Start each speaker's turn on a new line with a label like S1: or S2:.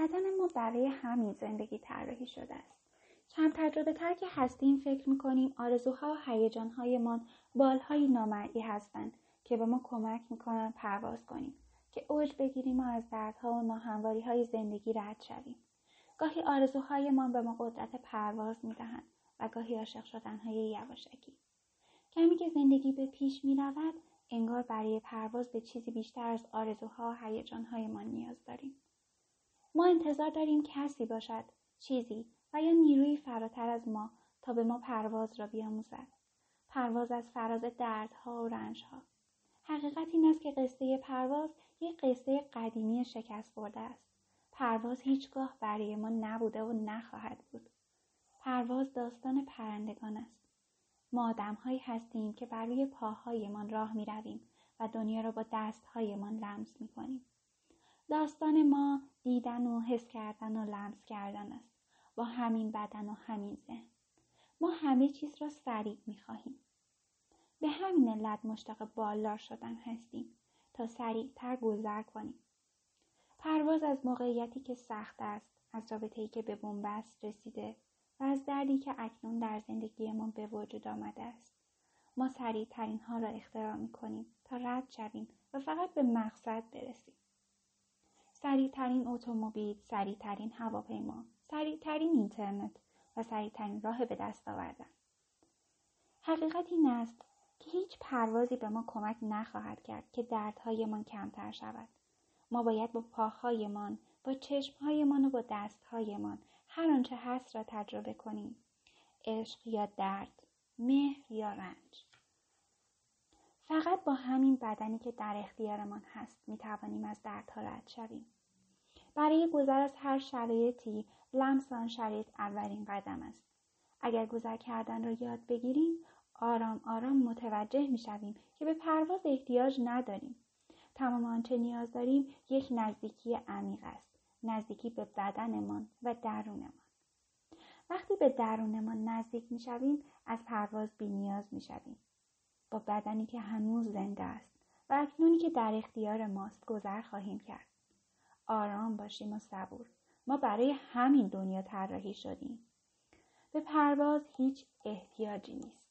S1: بدن ما برای همین زندگی طراحی شده است. کم تجربه تر که هستیم فکر می‌کنیم آرزوها و هیجانهایمان بالهای نامرئی هستند که به ما کمک می‌کنن پرواز کنیم که اوج بگیریم و از دردها و ناهمواری های زندگی رد شویم. گاهی آرزوهایمان به ما قدرت پرواز می‌دهند و گاهی عاشق شدنهای یواشکی. کمی که زندگی به پیش می رود انگار برای پرواز به چیزی بیشتر از آرزوها و هیجانهایمان نیاز داریم. ما انتظار داریم کسی باشد چیزی و یا نیروی فراتر از ما تا به ما پرواز را بیاموزد. پرواز از فراز دردها و رنجها. حقیقت این است که قصه پرواز یک قصه قدیمی شکست برده است. پرواز هیچگاه برای ما نبوده و نخواهد بود. پرواز داستان پرندگان است. ما آدمهایی هستیم که بر روی پاهایمان راه می رویم و دنیا را با دستهایمان لمس می کنیم. داستان ما دیدن و حس کردن و لمس کردن است با همین بدن و همین ذهن. ما همه چیز را سریع می خواهیم. به همین علت مشتاق بالدار شدن هستیم تا سریعتر گذر کنیم. پرواز از موقعیتی که سخت است، از رابطه‌ای که به بنبست رسیده و از دردی که اکنون در زندگیمان به وجود آمده است. ما سریع ترین ها را اختراع می کنیم تا رد شویم و فقط به مقصد برسیم. سریع ترین اتومبیل، سریع ترین هواپیما، سریع ترین اینترنت و سریع ترین راه به دست آوردن. حقیقت این است که هیچ پروازی به ما کمک نخواهد کرد که دردهایمان کمتر شود. ما باید با پاهایمان، با چشمهایمان و با دستهایمان هر آنچه هست را تجربه کنیم. عشق یا درد، مهر یا رنج. فقط با همین بدنی که در اختیارمان هست می توانیم از دردها رد شویم. برای گذر از هر شرایطی لمس آن شرایط اولین قدم است. اگر گذر کردن را یاد بگیریم آرام آرام متوجه می شویم که به پرواز احتیاج نداریم. تمام آنچه نیاز داریم یک نزدیکی عمیق است. نزدیکی به بدنمان و درونمان. وقتی به درونمان نزدیک می شویم از پرواز بی نیاز می شویم. با بدنی که هنوز زنده است و اکنونی که در اختیار ماست گذر خواهیم کرد. آرام باشیم و صبور. ما برای همین دنیا طراحی شدیم. به پرواز هیچ احتیاجی نیست.